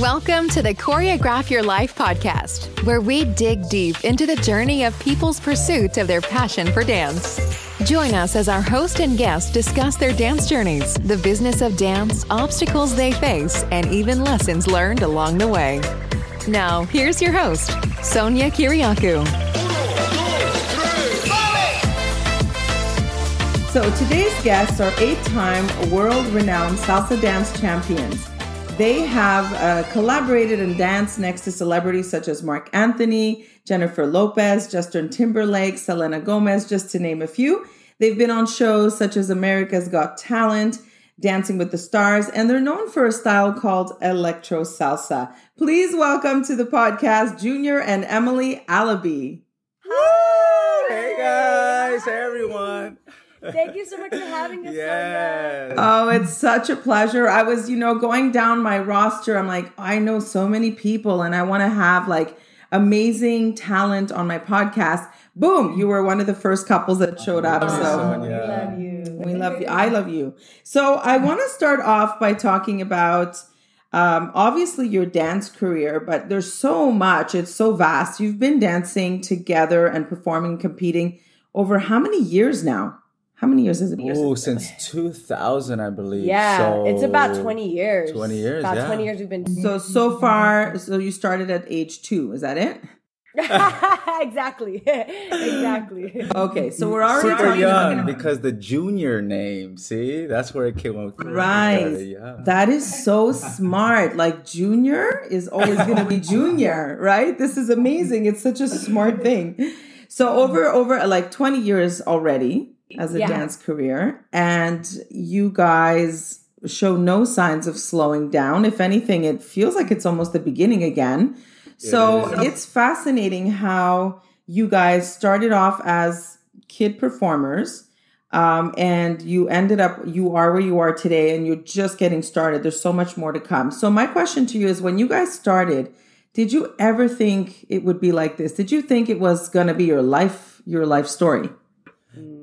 Welcome to the Choreograph Your Life podcast, where we dig deep into the journey of people's pursuit of their passion for dance. Join us as our host and guest discuss their dance journeys, the business of dance, obstacles they face, and even lessons learned along the way. Now, here's your host, Sonia Kiriakou. So today's guests are eight-time world-renowned salsa dance champions. They have uh, collaborated and danced next to celebrities such as Marc Anthony, Jennifer Lopez, Justin Timberlake, Selena Gomez, just to name a few. They've been on shows such as America's Got Talent, Dancing with the Stars, and they're known for a style called electro salsa. Please welcome to the podcast Junior and Emily Alabi. Hi. Hey guys, hey everyone. Thank you so much for having us. Yes. Oh, it's such a pleasure. I was, you know, going down my roster. I'm like, I know so many people and I want to have like amazing talent on my podcast. Boom, you were one of the first couples that showed up. Thank you, So We love you. we love you. I love you. So I want to start off by talking about um, obviously your dance career, but there's so much. It's so vast. You've been dancing together and performing, competing over how many years now? How many years has it been? Ooh, since 2000, I believe. Yeah, So- it's about 20 years. 20 years, About yeah. 20 years we've been. So so far, so you started at age two. Is that it? exactly. exactly. Okay, so we're already Super talking young about because the junior name. See, that's where it came up. right. Yeah. That is so smart. Like junior is always going to be junior, right? This is amazing. It's such a smart thing. So over over like 20 years already as a Yeah. dance career and you guys show no signs of slowing down. If anything, it feels like it's almost the beginning again. So It is. it's fascinating how you guys started off as kid performers um, and you ended up you are where you are today and you're just getting started there's so much more to come so my question to you is when you guys started did you ever think it would be like this did you think it was going to be your life your life story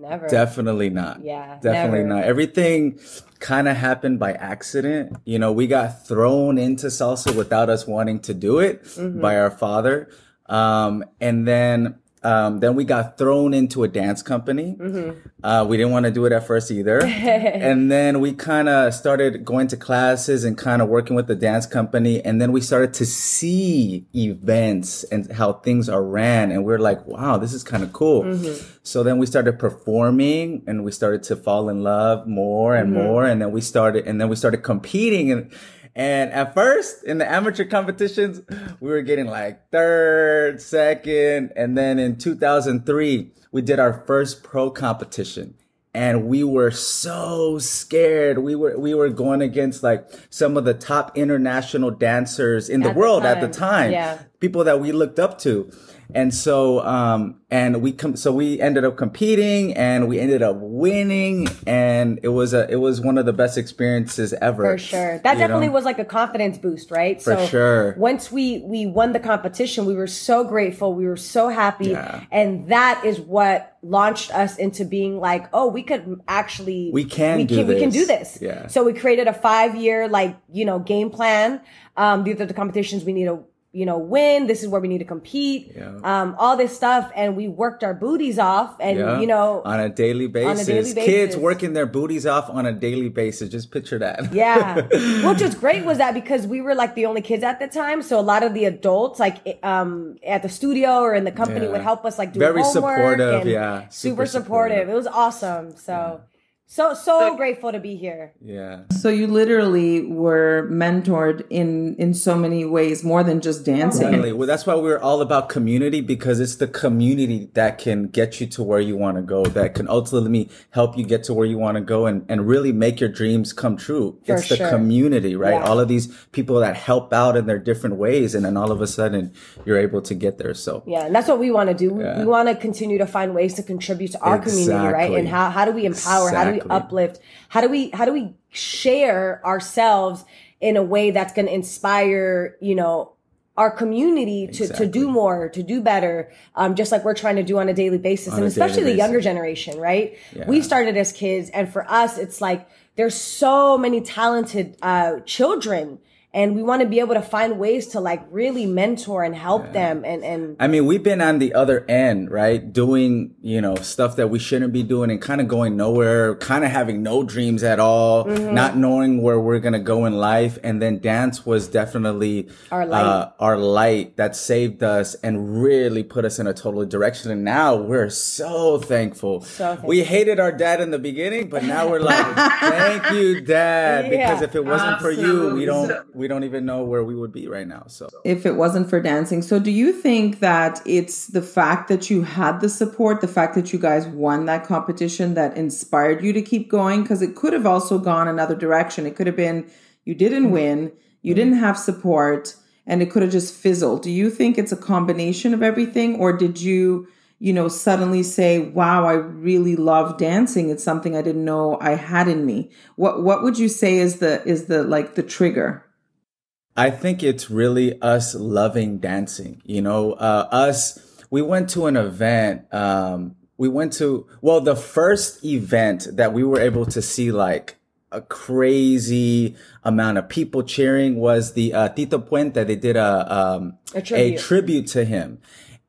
Never. Definitely not. Yeah, Definitely never. not. Everything kind of happened by accident. You know, we got thrown into salsa without us wanting to do it Mm-hmm. by our father. Um, and then, um, then we got thrown into a dance company. Mm-hmm. Uh, we didn't want to do it at first either. and then we kind of started going to classes and kind of working with the dance company. And then we started to see events and how things are ran. And we're like, wow, this is kind of cool. Mm-hmm. So then we started performing and we started to fall in love more and Mm-hmm. more. And then we started, and then we started competing and, and at first in the amateur competitions, we were getting like third, second. And then in 2003, we did our first pro competition and we were so scared. We were, we were going against like some of the top international dancers in the At the world at the time, time. yeah. People that we looked up to. And so, um, and we com- so we ended up competing and we ended up winning and it was a, it was one of the best experiences ever. For sure. That definitely know? was like a confidence boost, right? For sure. Once we we won the competition, we were so grateful. We were so happy. Yeah. And that is what launched us into being like, oh, we could actually We can we do can, we can do this. this. Yeah. So we created a five year like, you know, game plan. Um, these are the competitions we need to you know, win. This is where we need to compete. Yeah. Um, all this stuff, and we worked our booties off, and Yeah. you know, on a daily basis. daily Kids basis. working their booties off on a daily basis. Just picture that. Yeah. Which was great was that because we were like the only kids at the time. So a lot of the adults like um at the studio or in the company Yeah. would help us like do Very homework supportive, yeah. Super, Super supportive. supportive. It was awesome. So so so grateful to be here. yeah. so you literally were mentored in in so many ways more than just dancing Definitely. Well, that's why we're all about community because it's the community that can get you to where you want to go, that can ultimately help you get to where you want to go and, and really make your dreams come true. For it's the sure. community, right? Yeah. All of these people that help out in their different ways. And then all of a sudden you're able to get there. So Yeah, and that's what we want to do. We- Yeah. We want to continue to find ways to contribute to our community, right? And how how do we empower? How do we Exactly. uplift? How do we how do we share ourselves in a way that's going to inspire, you know, our community to, to do more, to do better, um, just like we're trying to do on a daily basis, On and especially the younger generation, right? Yeah. We started as kids, and for us, it's like there's so many talented uh, children and we want to be able to find ways to like really mentor and help them and and I mean, we've been on the other end, right? Doing, you know, stuff that we shouldn't be doing and kind of going nowhere, kind of having no dreams at all, Mm-hmm. not knowing where we're going to go in life. And then dance was definitely Our light. Uh, our light that saved us and really put us in a total direction. And now we're so thankful. So thankful. We hated our dad in the beginning, but now we're like, thank you, dad. Because if it wasn't for you, we don't, we don't even know where we would be right now. So. if it wasn't for dancing. So do you think that it's the fact that you had the support, the fact that you guys won that competition that inspired you to keep going? Because it could have also gone another direction. It could have been you didn't mm-hmm. win, you didn't have support, and it could have just fizzled. Do you think it's a combination of everything, or did you? You know, suddenly say, "Wow, I really love dancing. It's something I didn't know I had in me." What What would you say is the is the like the trigger? I think it's really us loving dancing. You know, uh, us, we went to an event. Um, we went to, well, the first event that we were able to see like a crazy amount of people cheering was the uh, Tito Puente. They did a, um, A tribute. tribute to him.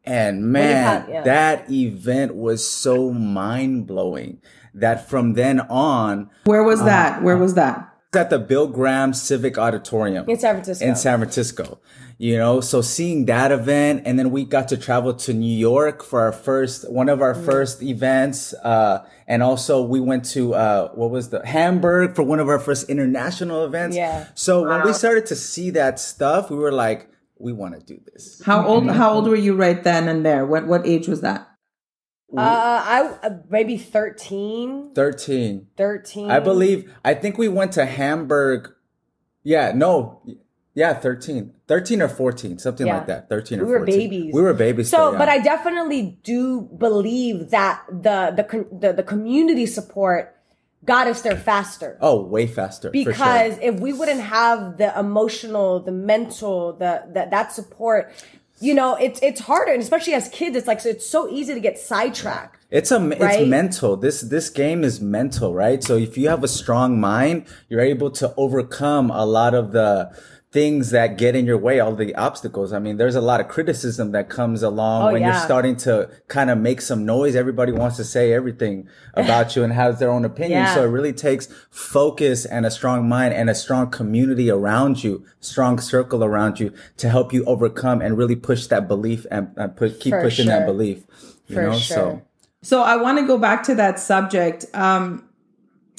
And man, had- yeah. that event was so mind blowing that from then on, Where was that? Where was that? It's at the Bill Graham Civic Auditorium in San Francisco. in San Francisco. You know, so seeing that event, and then we got to travel to New York for our first, one of our Mm. first events. Uh, and also we went to, uh, what was the Hamburg for one of our first international events. Yeah. So when we started to see that stuff, we were like, we want to do this. How old how old were you right then and there? What what age was that? Uh, I uh, maybe 13, 13. 13. I believe, I think we went to Hamburg. Yeah, no. Yeah, 13. 13 or 14, something Yeah. like that. 13 or We were babies. We were babies. So, still, yeah. but I definitely do believe that the the the, the community support got us there faster. Oh, way faster. for sure. because if we wouldn't have the emotional, the mental, the, the that support, you know, it's it's harder, and especially as kids, it's like so it's so easy to get sidetracked. it's a right? it's mental. This this game is mental, right? So if you have a strong mind, you're able to overcome a lot of the things that get in your way, all the obstacles. I mean, there's a lot of criticism that comes along Oh, when you're starting to kind of make some noise. Everybody wants to say everything about you and has their own opinion. Yeah. So it really takes focus and a strong mind and a strong community around you, strong circle around you to help you overcome and really push that belief and, and put, keep For pushing that belief. You For know, sure. so. So I want to go back to that subject. Um,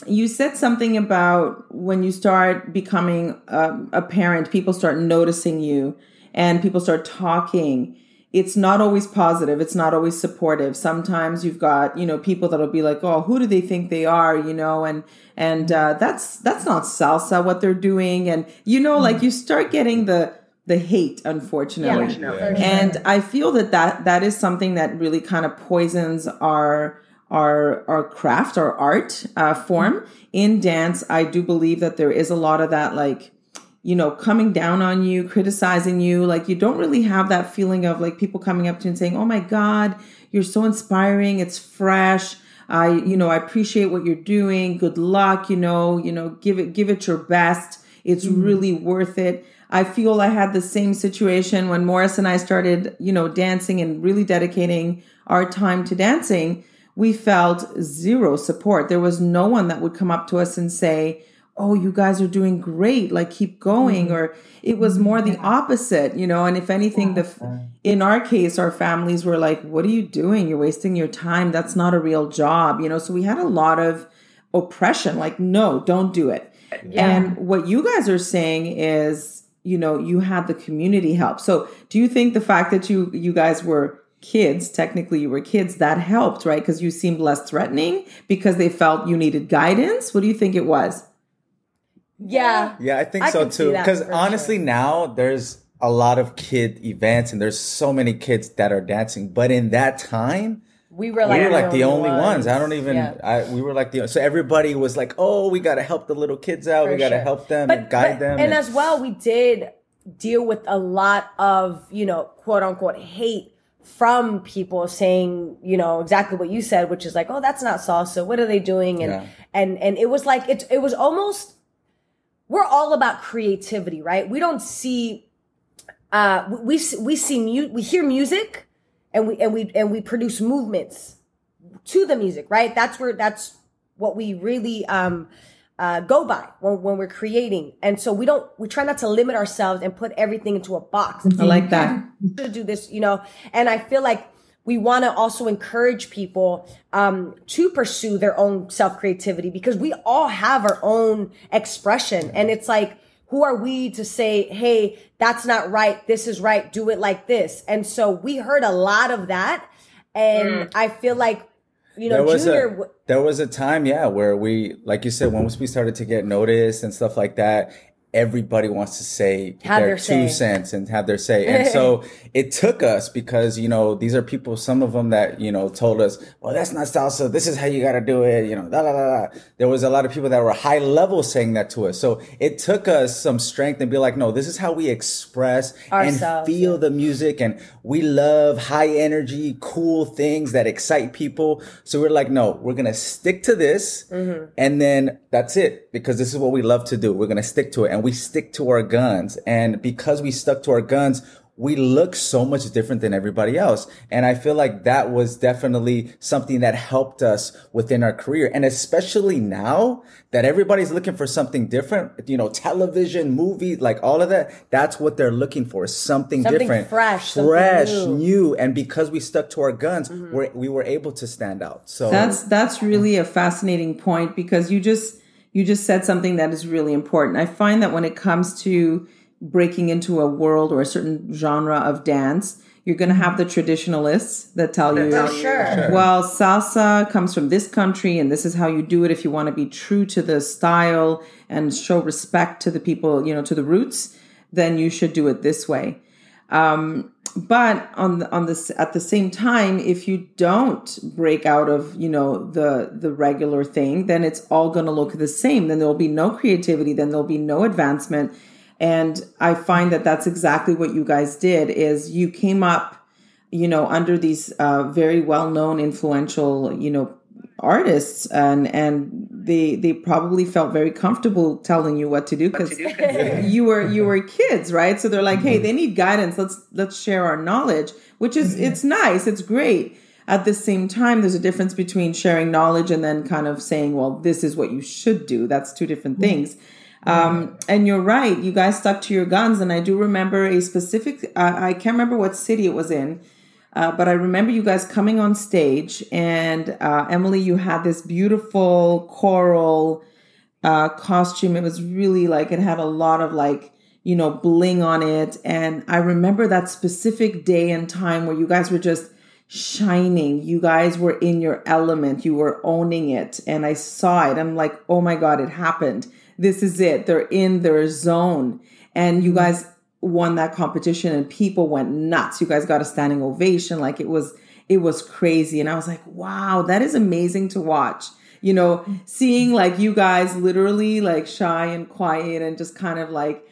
you said something about when you start becoming um, a parent, people start noticing you and people start talking. It's not always positive. It's not always supportive. Sometimes you've got, you know, people that'll be like, "Oh, who do they think they are?" You know, and and uh, that's that's not salsa what they're doing, and you know, like you start getting the the hate, unfortunately. for sure. And I feel that, that that is something that really kind of poisons our our our craft, our art uh, form in dance. I do believe that there is a lot of that, like you know, coming down on you, criticizing you. Like you don't really have that feeling of like people coming up to you and saying, "Oh my God, you're so inspiring. It's fresh." I, you know, I appreciate what you're doing. Good luck. You know, you know, give it, give it your best. It's really worth it. I feel I had the same situation when Morris and I started, you know, dancing and really dedicating our time to dancing. We felt zero support. There was no one that would come up to us and say, Oh, you guys are doing great. Like, keep going. Mm-hmm. Or it was mm-hmm. more the opposite, you know. And if anything, the in our case, our families were like, What are you doing? You're wasting your time. That's not a real job, you know. So we had a lot of oppression like, No, don't do it. And what you guys are saying is, you know, you had the community help. So do you think the fact that you you guys were kids, technically you were kids, that helped, right? Because you seemed less threatening because they felt you needed guidance. What do you think it was? Yeah. Yeah, I think I so too. Because for honestly, now there's a lot of kid events and there's so many kids that are dancing. But in that time, We were like, we were like the only ones. I don't even. Yeah. I, we were like the. So everybody was like, "Oh, we got to help the little kids out. we got to sure. help them But- and guide but- them." And, as well, we did deal with a lot of, you know, quote unquote hate from people saying, you know, exactly what you said, which is like, oh, that's not salsa. What are they doing? And Yeah. and and it was like it it was almost we're all about creativity, right? We don't see, uh, we, we see, mu- we hear music and we, and we, and we produce movements to the music, right? That's where, that's what we really, um, uh, go by when, when we're creating. And so we don't, we try not to limit ourselves and put everything into a box. I like that. To do this, you know, and I feel like we want to also encourage people um, to pursue their own self creativity because we all have our own expression. And it's like, who are we to say, hey, that's not right. This is right. Do it like this. And so we heard a lot of that. And mm. I feel like, you know, there was Junior. A, there was a time, yeah, where we, like you said, once we started to get noticed and stuff like that, everybody wants to say have their, their two cents and have their say. And so it took us because, you know, these are people, some of them that, you know, told us, well, that's not salsa. This is how you got to do it. You know, da, da, da, da. There was a lot of people that were high level saying that to us. So it took us some strength and be like, no, this is how we express Ourselves, and feel the music. And we love high energy, cool things that excite people. So we're like, no, we're going to stick to this. Mm-hmm. And then that's it because this is what we love to do. We're going to stick to it and we stick to our guns. And because we stuck to our guns, we look so much different than everybody else. And I feel like that was definitely something that helped us within our career. And especially now that everybody's looking for something different, you know, television, movie, like all of that, that's what they're looking for. Something, Something different, fresh, something fresh, new. Mm-hmm. new. And because we stuck to our guns, we're, we were able to stand out. So That's that's really a fascinating point because you just you just said something that is really important. I find that when it comes to breaking into a world or a certain genre of dance, you're going to have the traditionalists that tell you, For sure. well, salsa comes from this country and this is how you do it if you want to be true to the style and show respect to the people, you know, to the roots, then you should do it this way. Um, but on the, on this at the same time, if you don't break out of you know the the regular thing, then it's all going to look the same. Then there will be no creativity. Then there'll be no advancement. And I find that that's exactly what you guys did. Is you came up, you know, under these uh, very well known, influential, you know, artists, and and they they probably felt very comfortable telling you what to do because you were you were kids, right? So they're like, hey, they need guidance. Let's let's share our knowledge, which is it's nice, it's great. At the same time, there's a difference between sharing knowledge and then kind of saying, well, this is what you should do. That's two different things. Um, and you're right. You guys stuck to your guns. And I do remember a specific, uh, I can't remember what city it was in, uh, but I remember you guys coming on stage and uh, Emily, you had this beautiful coral uh, costume. It was really like, it had a lot of like, you know, bling on it. And I remember that specific day and time where you guys were just shining. You guys were in your element. You were owning it. And I saw it. I'm like, oh my God, it happened. This is it. They're in their zone. And you guys won that competition and people went nuts. You guys got a standing ovation. Like it was, it was crazy. And I was like, wow, that is amazing to watch. You know, seeing like you guys literally like shy and quiet and just kind of like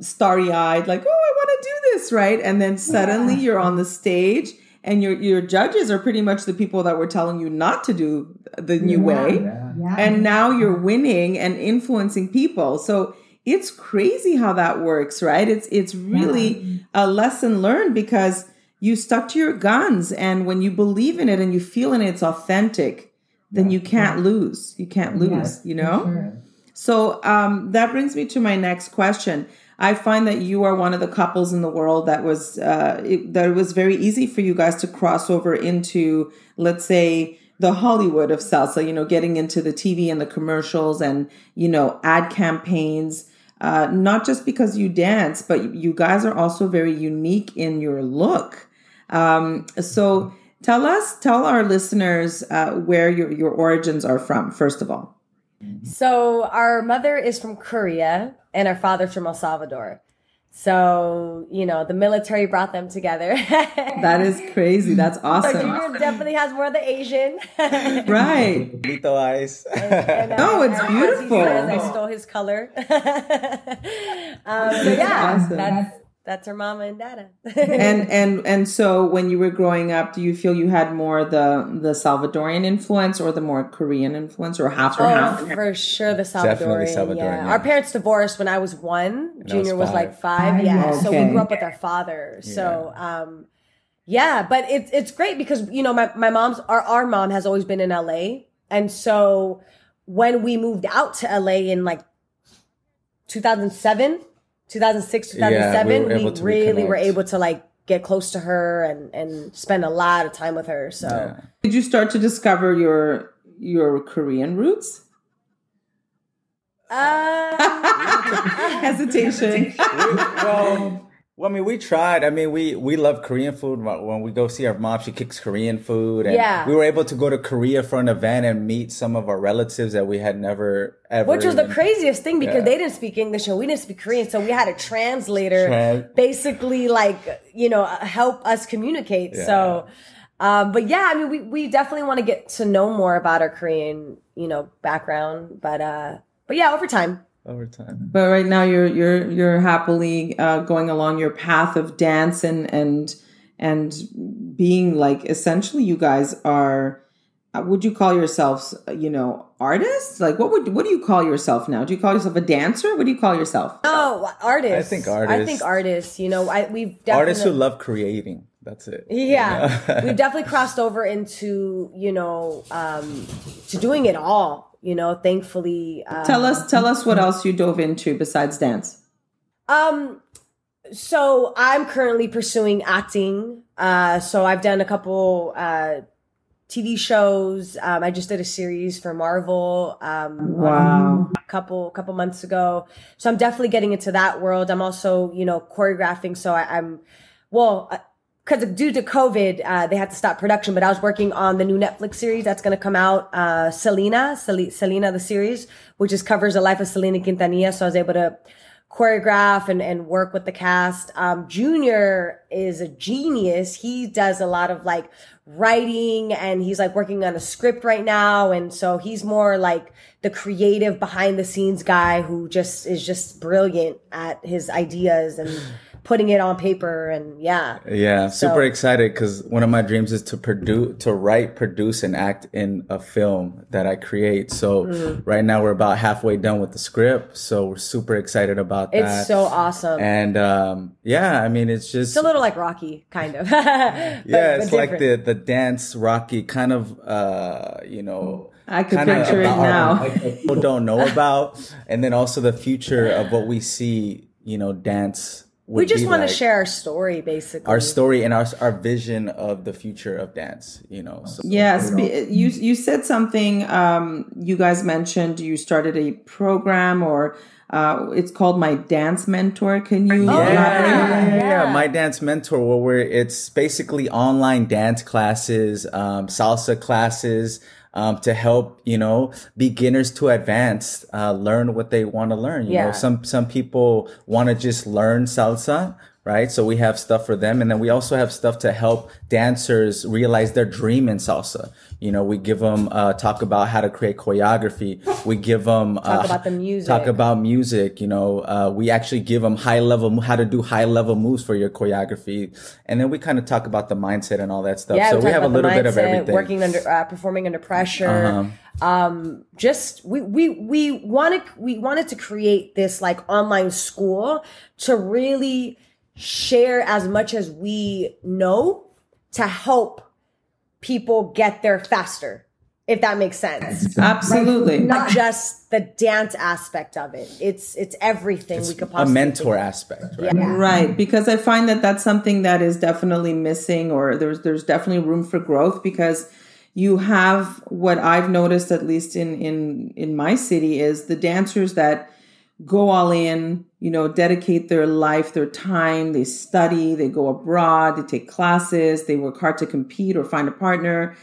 starry eyed, like, oh, I want to do this, right? And then suddenly you're on the stage and your your judges are pretty much the people that were telling you not to do the new way and now you're winning and influencing people so it's crazy how that works right? It's it's really a lesson learned because you stuck to your guns and when you believe in it and you feel in it, it's authentic then you can't lose. You can't lose you know? so um, that brings me to my next question. I find that you are one of the couples in the world that was uh, it, that it was very easy for you guys to cross over into, let's say, the Hollywood of salsa. You know, getting into the TV and the commercials and you know ad campaigns. Uh, not just because you dance, but you guys are also very unique in your look. Um, so tell us, tell our listeners uh, where your your origins are from. First of all. So our mother is from Korea and our father's from El Salvador. So, you know, the military brought them together. That is crazy. That's So awesome. Junior definitely has more of the Asian. Right. Lito eyes. And, uh, Oh, it's as he beautiful. says, I stole his color. um, so yeah, awesome. that's that's her mama and dada. and and and so when you were growing up, do you feel you had more the the Salvadorian influence or the more Korean influence, or half or Oh, half? for sure, the Salvadorian. Definitely Salvadorian. Salvadorian, yeah. yeah. our parents divorced when I was one. I was Junior was, five. like five. Yeah, so we grew up with our father. So, um, yeah, but it's it's great because you know my my mom's our our mom has always been in LA, and so when we moved out to LA in like 2007, 2006, 2007, were we, able to really were able to like get close to her and and spend a lot of time with her. So. Yeah. Did you start to discover your your Korean roots? Uh, Hesitation. well, well, I mean, we tried. I mean, we we love Korean food. When we go see our mom, she cooks Korean food, and Yeah. we were able to go to Korea for an event and meet some of our relatives that we had never ever. Which was the craziest thing because Yeah. they didn't speak English and we didn't speak Korean, so we had a translator Tran- basically like you know help us communicate. So, um, but yeah, I mean, we we definitely want to get to know more about our Korean you know background, but uh, but yeah, over time. Over time. But right now you're you're you're happily uh, going along your path of dance and and and being like essentially you guys are. uh, Would you call yourselves, uh, you know, artists? Like, what would what do you call yourself now? Do you call yourself a dancer? What do you call yourself? Oh, artists. I think artist. I think artists. You know, I we've definitely Artists who love creating. That's it. Yeah, You know? we've definitely crossed over into you know um, to doing it all. You know, thankfully. Uh, Tell us, tell us what else you dove into besides dance. Um, so I'm currently pursuing acting. Uh, so I've done a couple uh, TV shows. Um, I just did a series for Marvel. Um, Wow. a couple couple months ago. So I'm definitely getting into that world. I'm also you know choreographing. So I, I'm well. Because due to COVID, uh, they had to stop production. But I was working on the new Netflix series that's going to come out, uh, Selena, Sel- Selena the series, which is covers the life of Selena Quintanilla. So I was able to choreograph and, and work with the cast. Um, Junior is a genius. He does a lot of like writing and he's like working on a script right now. And so he's more like the creative behind the scenes guy who just is just brilliant at his ideas and putting it on paper. And yeah. Yeah, So- super excited because one of my dreams is to produce, to write, produce, and act in a film that I create. So Mm-hmm. right now we're about halfway done with the script, so we're super excited about that. It's so awesome. and um, yeah, I mean, it's just it's a little like Rocky, kind of. yeah, yeah, it's like the the dance Rocky kind of uh, you know. I could picture it now. like, people don't know about, and then also the future of what we see. You know, dance. We just be want to share our story, basically. our story and our our vision of the future of dance. You know, so, Yes, be- you you said something. Um, you guys mentioned you started a program, or uh, it's called my dance mentor. Can you Yeah, yeah, yeah, yeah. My dance mentor, where we're it's basically online dance classes, um, salsa classes, um, to help you know beginners to advanced uh, learn what they want to learn. You Yeah. know, some some people want to just learn salsa. Right. So we have stuff for them. And then we also have stuff to help dancers realize their dream in salsa. You know, we give them, uh, talk about how to create choreography. We give them, Talk uh, about the music. Talk about music. You know, uh, we actually give them high level, how to do high level moves for your choreography. And then we kind of talk about the mindset and all that stuff. Yeah, so we, we talk have a little bit of mindset, everything. Working under, uh, performing under pressure. Uh-huh. Um, just we we we wanted we wanted to create this like online school to really share as much as we know to help people get there faster. If that makes sense. Absolutely. Not just the dance aspect of it. It's it's everything we could possibly a mentor think. aspect, right? Yeah. Right, because I find that that's something that is definitely missing, or there's there's definitely room for growth because you have what I've noticed, at least in in in my city, is the dancers that go all in, you know, dedicate their life, their time, they study, they go abroad, they take classes, they work hard to compete or find a partner,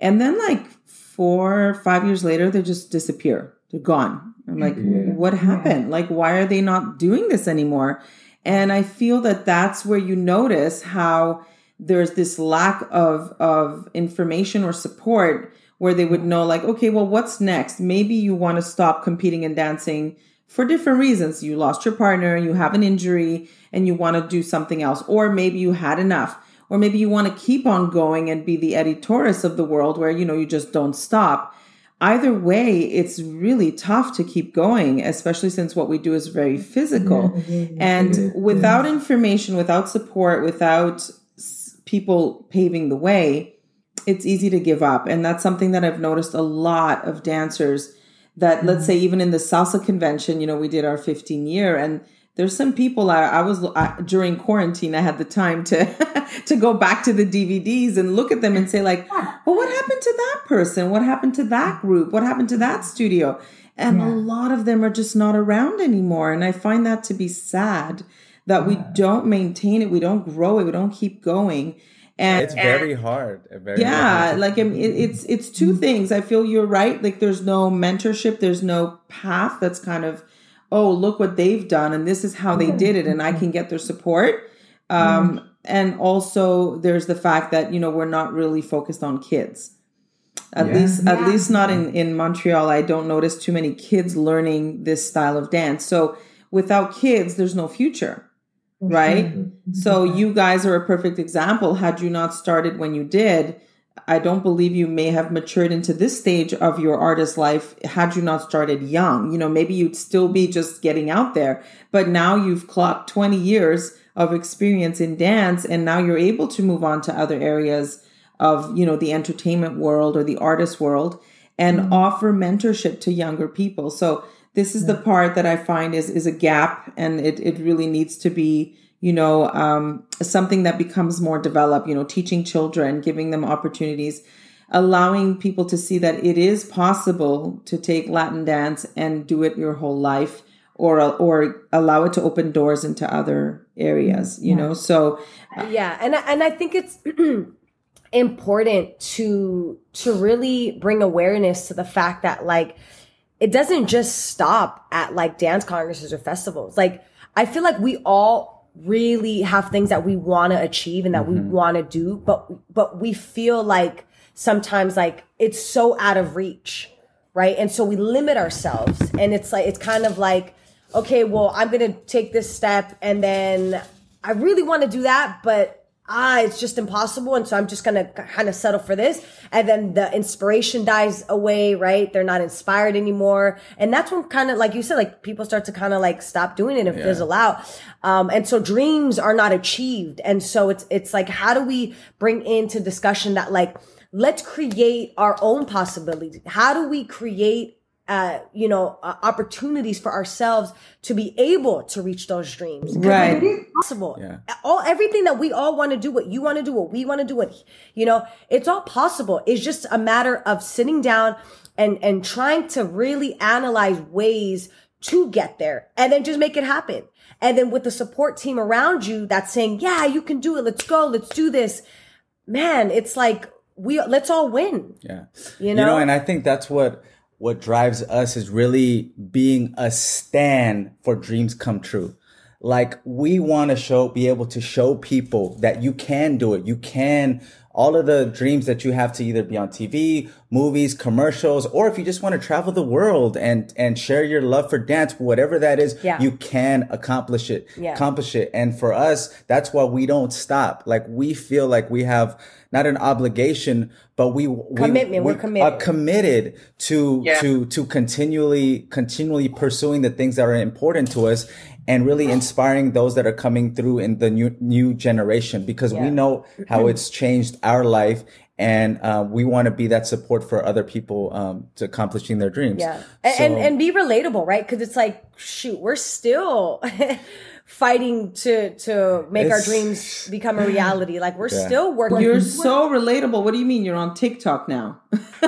and then like four, five years later, they just disappear. They're gone. I'm like, what happened? Like, why are they not doing this anymore? And I feel that that's where you notice how there's this lack of of information or support where they would know like okay well what's next maybe you want to stop competing and dancing for different reasons. You lost your partner, you have an injury, and you want to do something else, or maybe you had enough, or maybe you want to keep on going and be the Eddie Torres of the world where you know you just don't stop. Either way, it's really tough to keep going, especially since what we do is very physical. And without information, without support, without people paving the way, it's easy to give up. And that's something that I've noticed a lot of dancers that, let's mm-hmm. say, even in the salsa convention, you know, we did our 15 year and there's some people I, I was I, during quarantine i had the time to to go back to the dvds and look at them and say like well what happened to that person? What happened to that mm-hmm. group? What happened to that studio? And yeah. a lot of them are just not around anymore and i find that to be sad that we don't maintain it we don't grow it we don't keep going and it's very hard very yeah hard. like it, it's it's two things. I feel you're right like there's no mentorship there's no path that's kind of oh look what they've done and this is how they did it and i can get their support. Um, mm-hmm. and also there's the fact that you know we're not really focused on kids. At yeah. least yeah. at least not in in montreal. I don't notice too many kids learning this style of dance. So without kids there's no future right mm-hmm. so you guys are a perfect example had you not started when you did I don't believe you may have matured into this stage of your artist life had you not started young. You know, maybe you'd still be just getting out there, but now you've clocked 20 years of experience in dance and now you're able to move on to other areas of, you know, the entertainment world or the artist world and mm-hmm. offer mentorship to younger people. So this is yeah. the part that I find is is a gap and it it really needs to be you know, um, something that becomes more developed, you know, teaching children, giving them opportunities, allowing people to see that it is possible to take Latin dance and do it your whole life or or allow it to open doors into other areas, you yeah. know. So uh, yeah, and and I think it's important to to really bring awareness to the fact that like it doesn't just stop at like dance congresses or festivals. Like I feel like we all really have things that we want to achieve and that mm-hmm. we want to do, but, but we feel like sometimes like it's so out of reach. Right. And so we limit ourselves and it's like, it's kind of like, okay, well, I'm going to take this step and then I really want to do that, but ah, it's just impossible. And so I'm just going to kind of settle for this. And then the inspiration dies away, right? They're not inspired anymore. And that's when kind of, like you said, like people start to kind of like stop doing it and yeah. fizzle out. Um, and so dreams are not achieved. And so it's, it's like, how do we bring into discussion that like, let's create our own possibility? How do we create uh, you know, uh, opportunities for ourselves to be able to reach those dreams. Right. It is possible. Yeah. All, everything that we all want to do, what you want to do, what we want to do, what, you know, it's all possible. It's just a matter of sitting down and, and trying to really analyze ways to get there and then just make it happen. And then with the support team around you that's saying, yeah, you can do it. Let's go. Let's do this. Man, it's like we, let's all win. Yeah. You know, you know and I think that's what, what drives us is really being a stand for dreams come true. Like we want to show, be able to show people that you can do it. You can all of the dreams that you have to either be on TV, movies, commercials, or if you just want to travel the world and, and share your love for dance, whatever that is, yeah. you can accomplish it, yeah. accomplish it. And for us, that's why we don't stop. Like we feel like we have not an obligation, but we, commitment. We, are committed. Are committed to, yeah. to, to continually, continually pursuing the things that are important to us and really inspiring those that are coming through in the new new generation because yeah. we know how it's changed our life and uh, we want to be that support for other people um, to accomplishing their dreams. Yeah, so, and and be relatable, right? Because it's like, shoot, we're still fighting to to make our dreams become a reality. Like we're yeah. still working. You're so relatable. What do you mean? You're on TikTok now?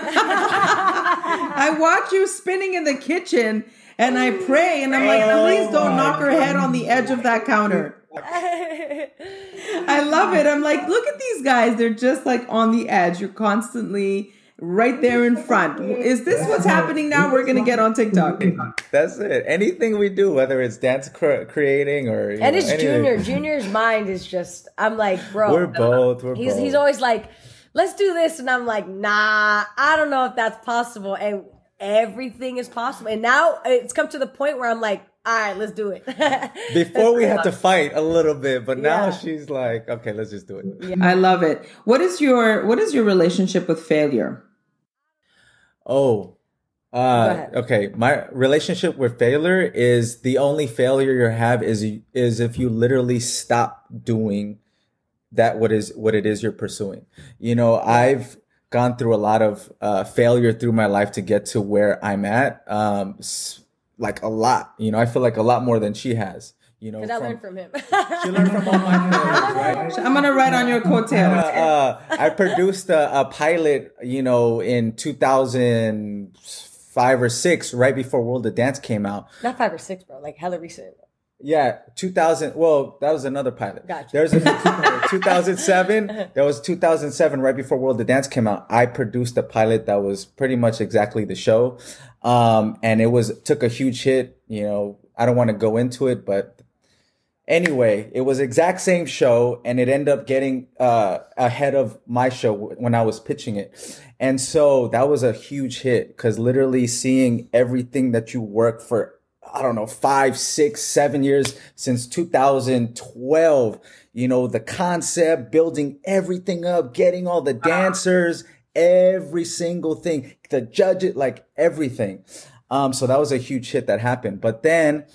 I watch you spinning in the kitchen and I pray and I'm like, please don't knock her head on the edge of that counter. I love it. I'm like, look at these guys. They're just like on the edge. You're constantly right there in front. Is this what's happening now? We're gonna get on TikTok. That's it. Anything we do, whether it's dance cre- creating or and it's anything. Junior. Junior's mind is just. I'm like, bro. We're both. We're he's both. he's always like, let's do this, and I'm like, nah, I don't know if that's possible. And everything is possible. And now it's come to the point where I'm like, all right, let's do it. Before we had to fight a little bit, but now Yeah. she's like, okay, let's just do it. I love it. What is your what is your relationship with failure? Oh, uh, okay. My relationship with failure is the only failure you have is is if you literally stop doing that what is what it is you're pursuing. You know, I've gone through a lot of uh, failure through my life to get to where I'm at. Um, like a lot. You know, I feel like a lot more than she has. You know, Because I from- learned from him. she learned from all my failures, right? I'm gonna write on your coattails. uh, I produced a, a pilot, you know, in 2005 or six, right before World of Dance came out. Not five or six, bro. Like hella recent. Yeah, 2000. Well, that was another pilot. Gotcha. There's a 2007. That was 2007, right before World of Dance came out. I produced a pilot that was pretty much exactly the show, um, and it was took a huge hit. You know, I don't want to go into it, but anyway, it was exact same show, and it ended up getting uh, ahead of my show when I was pitching it, and so that was a huge hit because literally seeing everything that you work for I don't know, five, six, seven years since 2012. You know, the concept, building everything up, getting all the dancers, every single thing, the judges, like everything. Um, so that was a huge hit that happened. But then,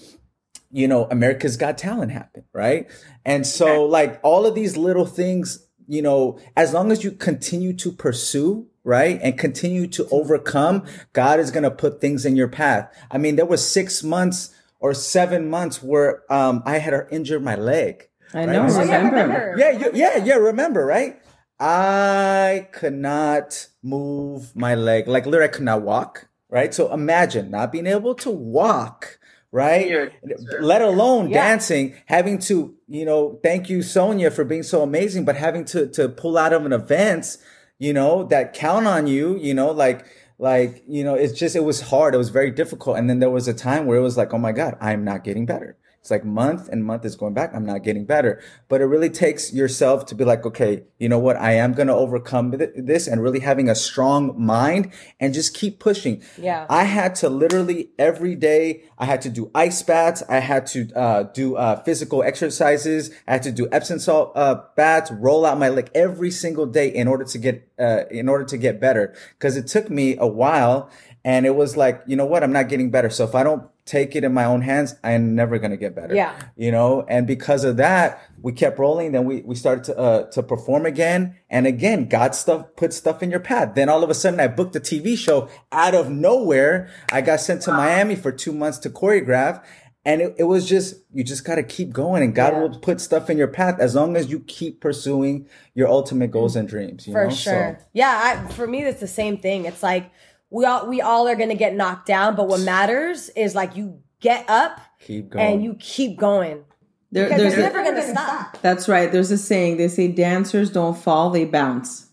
you know, America's Got Talent happened, right? And so, like, all of these little things, you know, as long as you continue to pursue, right, and continue to overcome, God is going to put things in your path. I mean, there was six months or seven months where um, I had her injured my leg. I right? know. So- Oh, remember? remember. yeah, you, yeah, yeah. Remember, right? I could not move my leg. Like literally, I could not walk. Right. So imagine not being able to walk. Right. Let alone Yeah. dancing, having to, you know, thank you, Sonia, for being so amazing, but having to to pull out of an event, you know, that count on you, you know, like like you know, it's just it was hard. It was very difficult. And then there was a time where it was like, oh my God, I'm not getting better. It's like month and month is going back. I'm not getting better. But it really takes yourself to be like, okay, you know what? I am going to overcome th- this and really having a strong mind and just keep pushing. Yeah. I had to literally every day, I had to do ice baths. I had to uh, do uh, physical exercises. I had to do Epsom salt uh, baths, roll out my leg every single day in order to get, uh, in order to get better. Cause it took me a while and it was like, you know what? I'm not getting better. So if I don't take it in my own hands, I'm never going to get better. Yeah. You know, and because of that, we kept rolling. Then we, we started to, uh, to perform again. And again, God stuff, put stuff in your path. Then all of a sudden I booked a TV show out of nowhere. I got sent to Miami for two months to choreograph. And it, it was just, you just got to keep going and God Yeah. will put stuff in your path as long as you keep pursuing your ultimate goals and dreams. You for know? sure. So, yeah, I, for me, it's the same thing. It's like we all we all are gonna get knocked down, but what matters is like you get up keep going. and you keep going There- because there's it's a- never gonna stop. that's right. There's a saying. They say dancers don't fall, they bounce.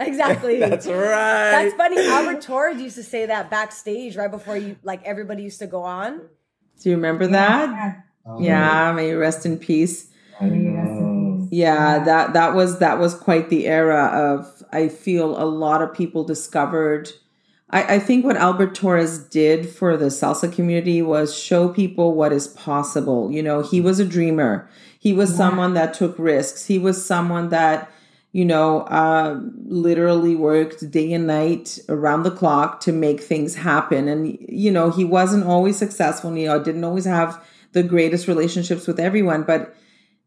Exactly. That's right. That's funny. Albert Torres used to say that backstage right before you, like everybody used to go on. Do you remember that? Yeah, oh, may you rest in peace. Yeah, that that was that was quite the era of I feel a lot of people discovered I, I think what Albert Torres did for the salsa community was show people what is possible. You know, he was a dreamer. He was someone that took risks. He was someone that, you know, uh, literally worked day and night around the clock to make things happen. And, you know, he wasn't always successful. You know, didn't always have the greatest relationships with everyone, but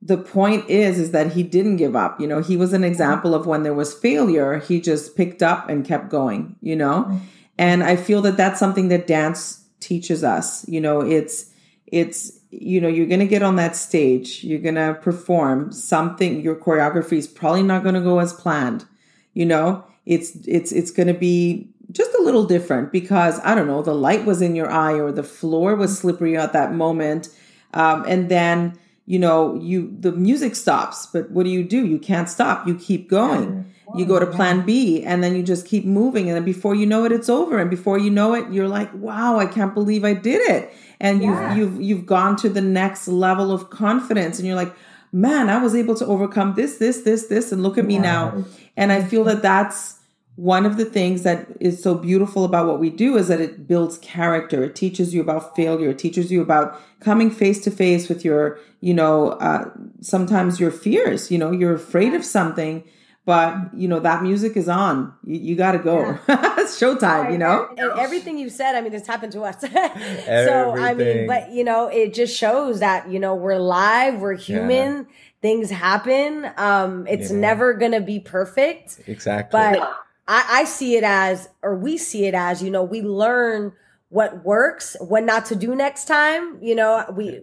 the point is is that he didn't give up. You know he was an example of when there was failure he just picked up and kept going you know? And i feel that that's something that dance teaches us. You know it's it's you know you're going to get on that stage you're going to perform something your choreography is probably not going to go as planned you know? It's it's it's going to be just a little different because i don't know the light was in your eye or the floor was slippery at that moment. Um, and then you know you the music stops but what do you do? You can't stop. You keep going. You go to plan b and then you just keep moving and then before you know it it's over. And before you know it you're like wow i can't believe i did it. And you've you've you've gone to the next level of confidence and you're like man i was able to overcome this this this this and look at me now. And i feel that that's one of the things that is so beautiful about what we do is that it builds character. It teaches you about failure. It teaches you about coming face to face with your, you know, uh, sometimes your fears. You know, you're afraid of something, but you know that music is on. You, you got to go. Yeah. it's showtime. You know. And everything you said, I mean, it's happened to us. so I mean, but you know, it just shows that you know we're live, we're human. Yeah. Things happen. Um, it's yeah. never gonna be perfect. Exactly. But I, I see it as, or we see it as, you know, we learn what works, what not to do next time. You know, we,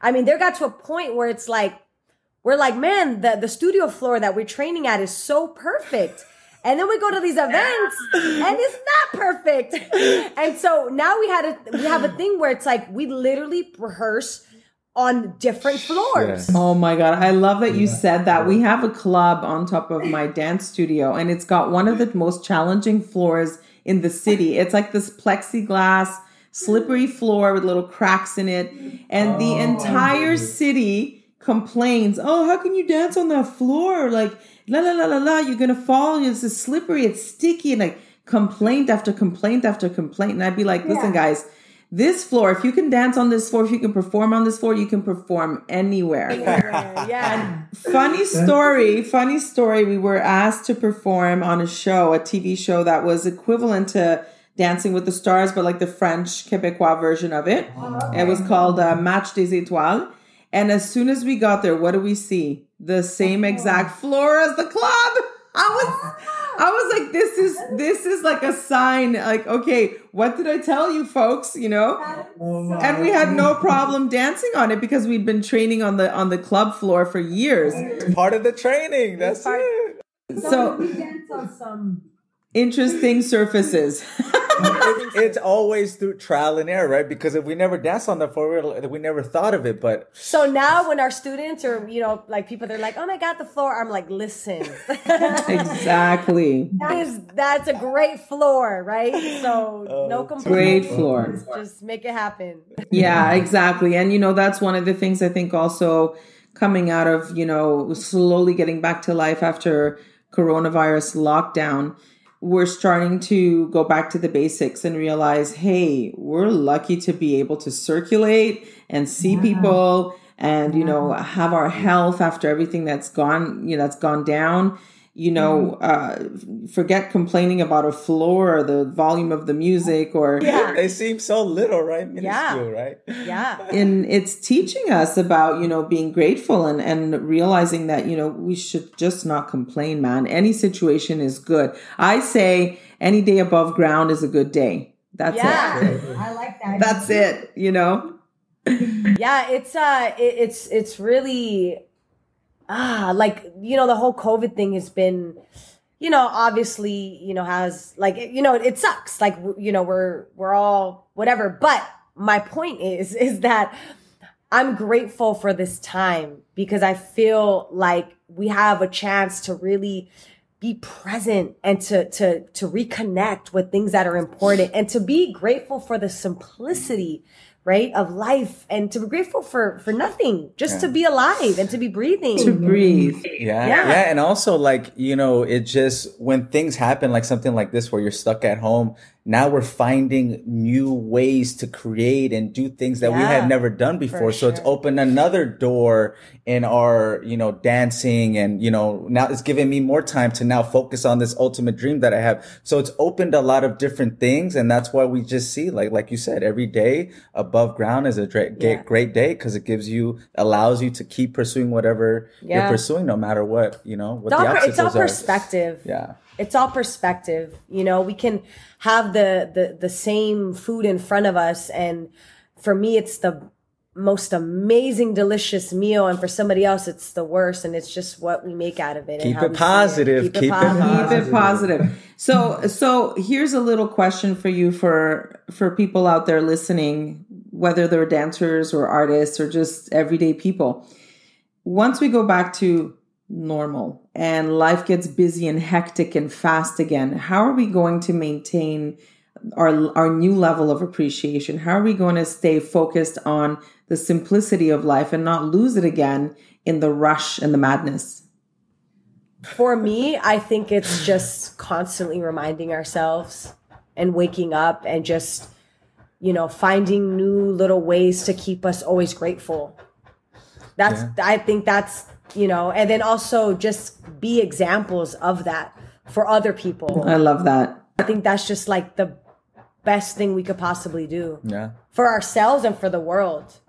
I mean, there got to a point where it's like, we're like, man, the, the studio floor that we're training at is so perfect. And then we go to these events and it's not perfect. and so now we had a, we have a thing where it's like, we literally rehearse on different floors. Oh my God. I love that you said that. We have a club on top of my dance studio, and it's got one of the most challenging floors in the city. It's like this plexiglass, slippery floor with little cracks in it. And the oh, entire city complains, Oh, how can you dance on that floor? Like, la la la la la, you're gonna fall. It's slippery, it's sticky, and like complaint after complaint after complaint. And I'd be like, listen, yeah. guys this floor, if you can dance on this floor, if you can perform on this floor, you can perform anywhere. yeah. And funny story, funny story. We were asked to perform on a show, a TV show that was equivalent to Dancing with the Stars, but like the French Quebecois version of it. It was called uh, Match des Étoiles. And as soon as we got there, what do we see? The same exact floor as the club. I was I was like, this is this is like a sign. Like, okay, what did I tell you, folks? You know, and we had no problem dancing on it because we'd been training on the on the club floor for years. Part of the training. That's it. So we dance on some interesting surfaces. it's always through trial and error, right? Because if we never dance on the floor, we never thought of it. But so now, when our students or you know, like people, they're like, "Oh my god, the floor!" I'm like, "Listen, exactly. That is that's a great floor, right? So oh, no complaints. Great floor. Just make it happen. Yeah, exactly. And you know, that's one of the things I think also coming out of you know slowly getting back to life after coronavirus lockdown we're starting to go back to the basics and realize, hey, we're lucky to be able to circulate and see yeah. people and you know have our health after everything that's gone you know that's gone down you know, mm-hmm. uh, forget complaining about a floor or the volume of the music or yeah. they seem so little, right? Minuscule, yeah. right? Yeah. And it's teaching us about, you know, being grateful and, and realizing that, you know, we should just not complain, man. Any situation is good. I say any day above ground is a good day. That's yeah. it. I like that. That's it, you know? yeah, it's uh it, it's it's really ah, like, you know, the whole COVID thing has been, you know, obviously, you know, has like, you know, it sucks. Like, you know, we're, we're all whatever. But my point is, is that I'm grateful for this time because I feel like we have a chance to really be present and to to to reconnect with things that are important and to be grateful for the simplicity right of life and to be grateful for for nothing just yeah. to be alive and to be breathing. To breathe. Yeah, yeah. Yeah and also like you know it just when things happen like something like this where you're stuck at home now we're finding new ways to create and do things that yeah, we had never done before. So sure. it's opened another door in our, you know, dancing and, you know, now it's giving me more time to now focus on this ultimate dream that I have. So it's opened a lot of different things. And that's why we just see, like, like you said, every day above ground is a great, yeah. great day because it gives you, allows you to keep pursuing whatever yeah. you're pursuing, no matter what, you know, what it's the all, obstacles It's all perspective. Are. Yeah it's all perspective you know we can have the the the same food in front of us and for me it's the most amazing delicious meal and for somebody else it's the worst and it's just what we make out of it keep it positive it. Keep, keep, it positive. keep it positive so so here's a little question for you for for people out there listening whether they're dancers or artists or just everyday people once we go back to normal and life gets busy and hectic and fast again, how are we going to maintain our, our new level of appreciation? How are we going to stay focused on the simplicity of life and not lose it again in the rush and the madness? For me, I think it's just constantly reminding ourselves and waking up and just, you know, finding new little ways to keep us always grateful. That's, yeah. I think that's, you know, and then also just be examples of that for other people. I love that. I think that's just like the best thing we could possibly do. Yeah. For ourselves and for the world.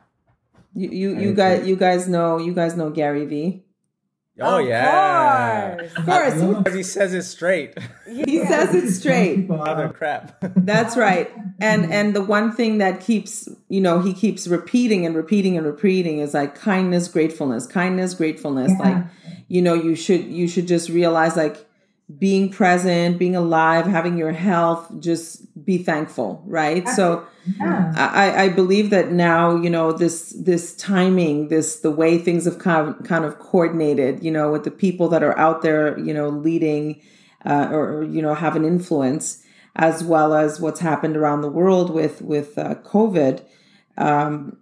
You you, you guys you guys know you guys know Gary Vee. Oh of yeah, course. of course. Because he says it straight. He says it straight. Other crap. That's right. And and the one thing that keeps you know he keeps repeating and repeating and repeating is like kindness, gratefulness, kindness, gratefulness. Yeah. Like you know you should you should just realize like being present, being alive, having your health, just be thankful, right? So yeah. I, I believe that now, you know, this this timing, this the way things have kind of, kind of coordinated, you know, with the people that are out there, you know, leading uh, or, you know, have an influence, as well as what's happened around the world with with uh, COVID. Um,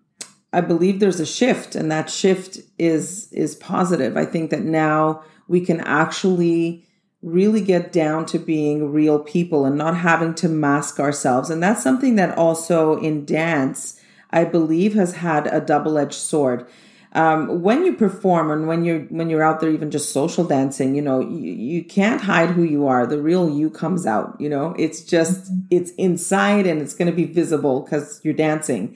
I believe there's a shift, and that shift is is positive. I think that now we can actually really get down to being real people and not having to mask ourselves. And that's something that also in dance, I believe, has had a double edged sword. Um, when you perform and when you're when you're out there even just social dancing you know you, you can't hide who you are the real you comes out you know it's just mm-hmm. it's inside and it's going to be visible because you're dancing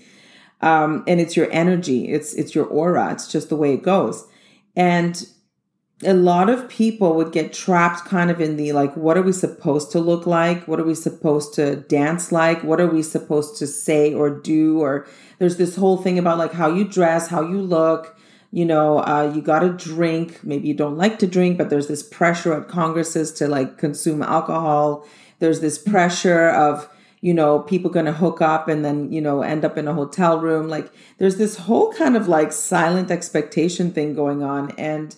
um, and it's your energy it's it's your aura it's just the way it goes and a lot of people would get trapped kind of in the like, what are we supposed to look like? What are we supposed to dance like? What are we supposed to say or do? Or there's this whole thing about like how you dress, how you look. You know, uh, you got to drink. Maybe you don't like to drink, but there's this pressure at congresses to like consume alcohol. There's this pressure of, you know, people going to hook up and then, you know, end up in a hotel room. Like there's this whole kind of like silent expectation thing going on. And,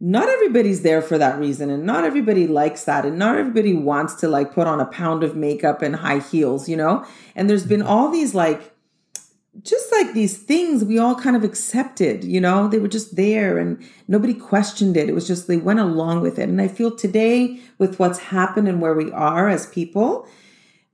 not everybody's there for that reason and not everybody likes that and not everybody wants to like put on a pound of makeup and high heels you know? And there's been mm-hmm. all these like just like these things we all kind of accepted you know? They were just there and nobody questioned it. It was just they went along with it. And i feel today with what's happened and where we are as people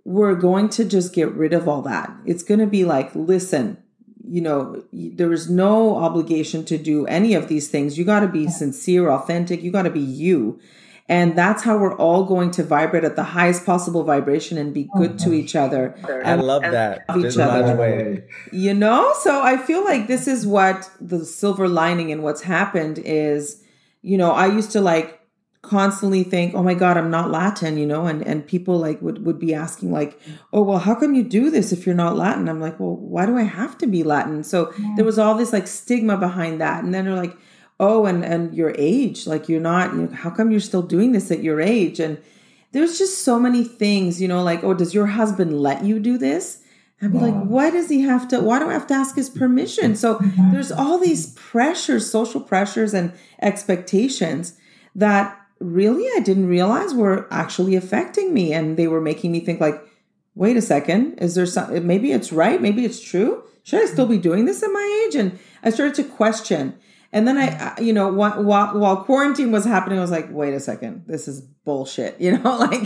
we're going to just get rid of all that. It's going to be like listen you know, there is no obligation to do any of these things. You got to be sincere, authentic. You got to be you. And that's how we're all going to vibrate at the highest possible vibration and be good to mm-hmm. each other. I love that. Each other. Way. You know, so I feel like this is what the silver lining in what's happened is, you know, I used to like constantly think, oh my God, I'm not Latin, you know, and, and people like would, would be asking like, oh, well, how come you do this if you're not Latin? I'm like, well, why do I have to be Latin? So yeah. there was all this like stigma behind that. And then they're like, oh, and, and your age, like you're not, you know, how come you're still doing this at your age? And there's just so many things, you know, like, oh, does your husband let you do this? I'd be like, why does he have to? Why do I have to ask his permission? So there's all these pressures, social pressures, and expectations that really I didn't realize were actually affecting me. And they were making me think, like, wait a second, is there some, maybe it's right, maybe it's true. Should I still be doing this at my age? And I started to question. And then I, you know, while, while, while quarantine was happening, I was like, wait a second, this is bullshit. You know, like,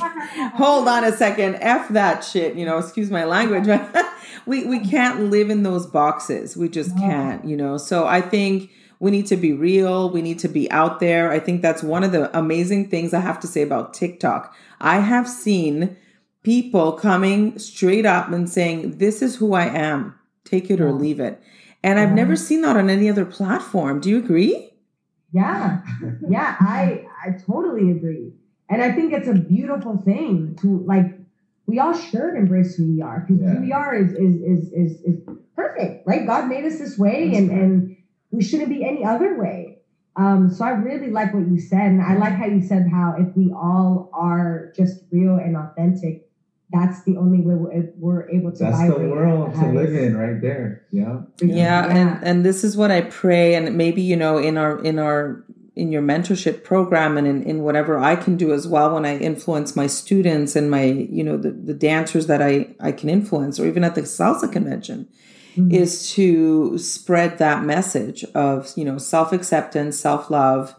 hold on a second, F that shit, you know, excuse my language, but we, we can't live in those boxes. We just can't, you know. So I think we need to be real. We need to be out there. I think that's one of the amazing things I have to say about TikTok. I have seen people coming straight up and saying, This is who I am. Take it or mm. leave it. And I've never mm-hmm. seen that on any other platform. Do you agree? Yeah. Yeah, I I totally agree. And I think it's a beautiful thing to like we all should embrace who we are because yeah. who we are is, is is is is perfect. Right? God made us this way and and we shouldn't be any other way. Um, so I really like what you said. And I like how you said how if we all are just real and authentic, that's the only way we're, we're able to that's the world to live in right there yeah. yeah yeah and and this is what i pray and maybe you know in our in our in your mentorship program and in, in whatever i can do as well when i influence my students and my you know the, the dancers that i i can influence or even at the salsa convention mm-hmm. is to spread that message of, you know, self acceptance, self love,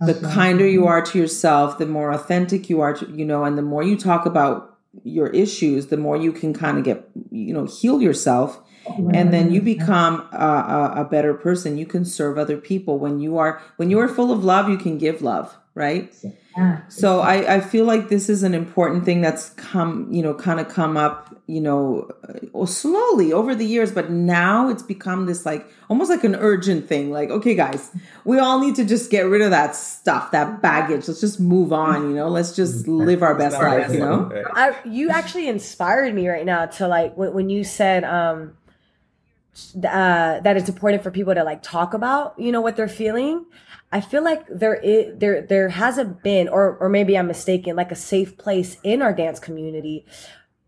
the kinder you are to yourself, the more authentic you are to, you know, and the more you talk about your issues, the more you can kind of get, you know, heal yourself. And then you become a, a, a better person. You can serve other people when you are when you are full of love. You can give love, right? Yeah. So I, I feel like this is an important thing that's come, you know, kind of come up, you know, uh, slowly over the years, but now it's become this like almost like an urgent thing. Like, okay, guys, we all need to just get rid of that stuff, that baggage. Let's just move on, you know. Let's just live our best life, you know. I, you actually inspired me right now to like when, when you said um uh that it's important for people to like talk about you know what they're feeling i feel like there is there there hasn't been or or maybe i'm mistaken like a safe place in our dance community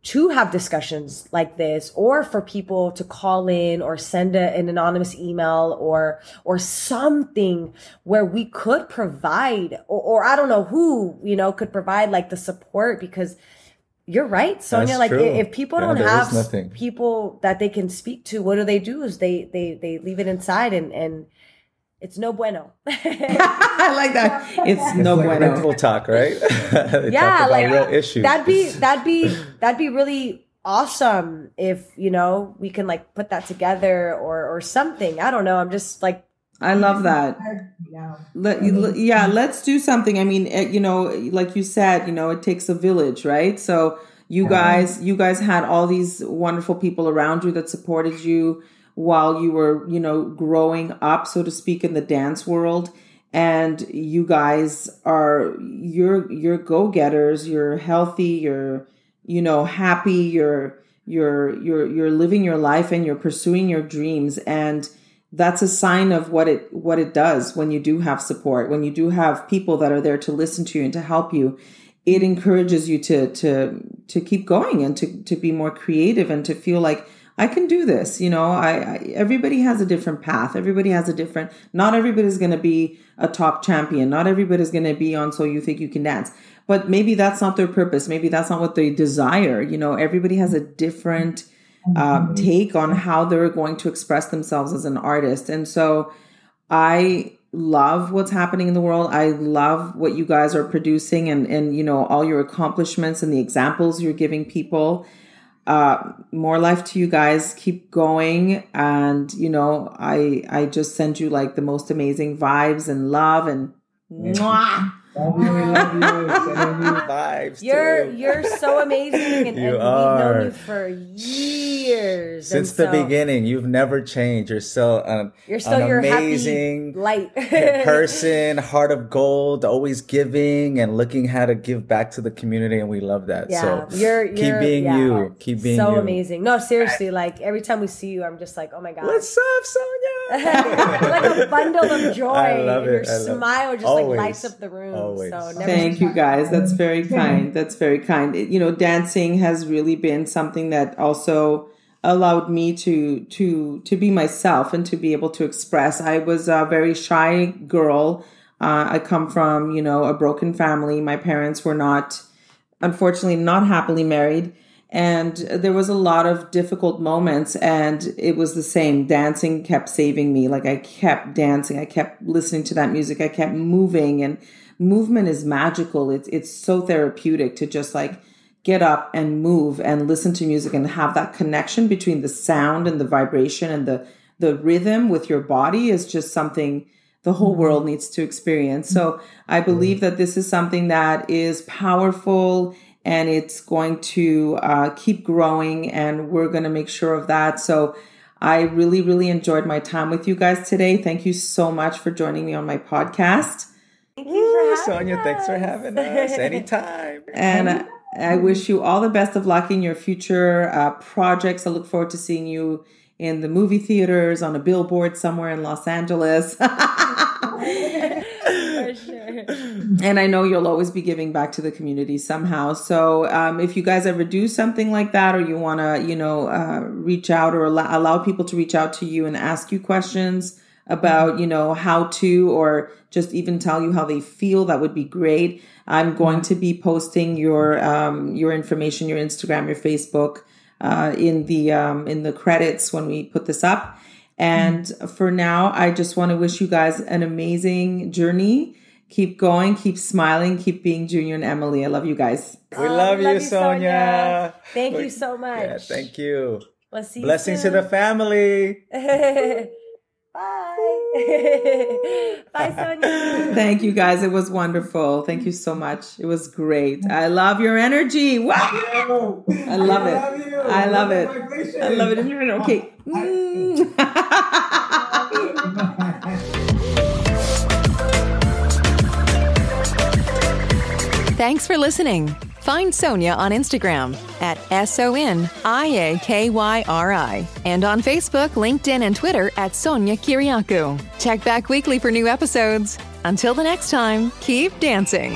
to have discussions like this or for people to call in or send a, an anonymous email or or something where we could provide or, or i don't know who you know could provide like the support because you're right, Sonia. Like true. if people Yeah, don't have people that they can speak to, what do they do? Is they they they leave it inside and and it's no bueno. I like that. It's no like bueno. Mental talk, right? Yeah, talk like real issues. that'd be that'd be that'd be really awesome if you know we can like put that together or or something. I don't know. I'm just like I love that. Yeah. Let, yeah, let's do something. I mean, eh, you know, like you said, you know, it takes a village, right? So you guys, you guys had all these wonderful people around you that supported you while you were, you know, growing up, so to speak, in the dance world. And you guys are you're you're go getters. You're healthy. You're you know happy. You're you're you're you're living your life and you're pursuing your dreams and that's a sign of what it what it does when you do have support when you do have people that are there to listen to you and to help you it encourages you to to to keep going and to to be more creative and to feel like I can do this. You know, I, I everybody has a different path. Everybody has a different. Not everybody's going to be a top champion. Not everybody's going to be on So You Think You Can Dance. But maybe that's not their purpose. Maybe that's not what they desire. You know, everybody has a different um, take on how they're going to express themselves as an artist. And so I love what's happening in the world. I love what you guys are producing and, and you know, all your accomplishments and the examples you're giving people. Uh, more life to you guys. Keep going. And, you know, I, I just send you like the most amazing vibes and love and mwah. Love you, we love you. Sending you Vibes. you're too. you're so amazing and, You and we've are. known you for years. Since and the beginning, you've never changed. You're um, still an, You're still an your amazing happy light person, heart of gold, always giving and looking how to give back to the community, and we love that. Yeah, so you're, keep you're being yeah. you. Keep being so you. amazing. No, seriously, like every time we see you, I'm just like, oh my god, What's up, Sonia? like a bundle of joy. I love and your it. I love- smile just Always. like lights up the room. Always. So never Thank you guys. That's very kind. That's very kind. It- You know, dancing has really been something that also allowed me to to to be myself and to be able to express. I was a very shy girl. Uh, I come from you know a broken family. My parents were not, unfortunately, not happily married. And there was a lot of difficult moments, and it was the same. Dancing kept saving me. Like I kept dancing, I kept listening to that music, I kept moving, and movement is magical. It's it's so therapeutic to just like get up and move and listen to music and have that connection between the sound and the vibration and the the rhythm with your body is just something the whole world needs to experience. So I believe that this is something that is powerful and it's going to uh, keep growing and we're going to make sure of that. So I really, really enjoyed my time with you guys today. Thank you so much for joining me on my podcast. Thank you for Sonia, thanks for having us. Anytime. And uh, I wish you all the best of luck in your future uh, projects. I look forward to seeing you in the movie theaters, on a billboard somewhere in Los Angeles. for sure. and I know you'll always be giving back to the community somehow. So um, if you guys ever do something like that, or you want to, you know, uh, reach out or allow, allow people to reach out to you and ask you questions about, you know, how to, or just even tell you how they feel, that would be great. I'm going to be posting your um, your information, your Instagram, your Facebook, uh, in the um, in the credits when we put this up. And for now, I just want to wish you guys an amazing journey. Keep going, keep smiling, keep being Junior and Emily. I love you guys. We love, you, love you, Sonia. Sonia. Thank We- you so much. Yeah, thank you. We'll see you Blessings to the family. Bye. Bye, Sonia. Thank you guys. It was wonderful. Thank you so much. It was great. I love your energy. Wow. I love it. I love it. I love it. And you're okay. Thanks for listening. Find Sonia on Instagram at S O N I A K Y R I and on Facebook, LinkedIn, and Twitter at Sonia Kiriakou. Check back weekly for new episodes. Until the next time, keep dancing.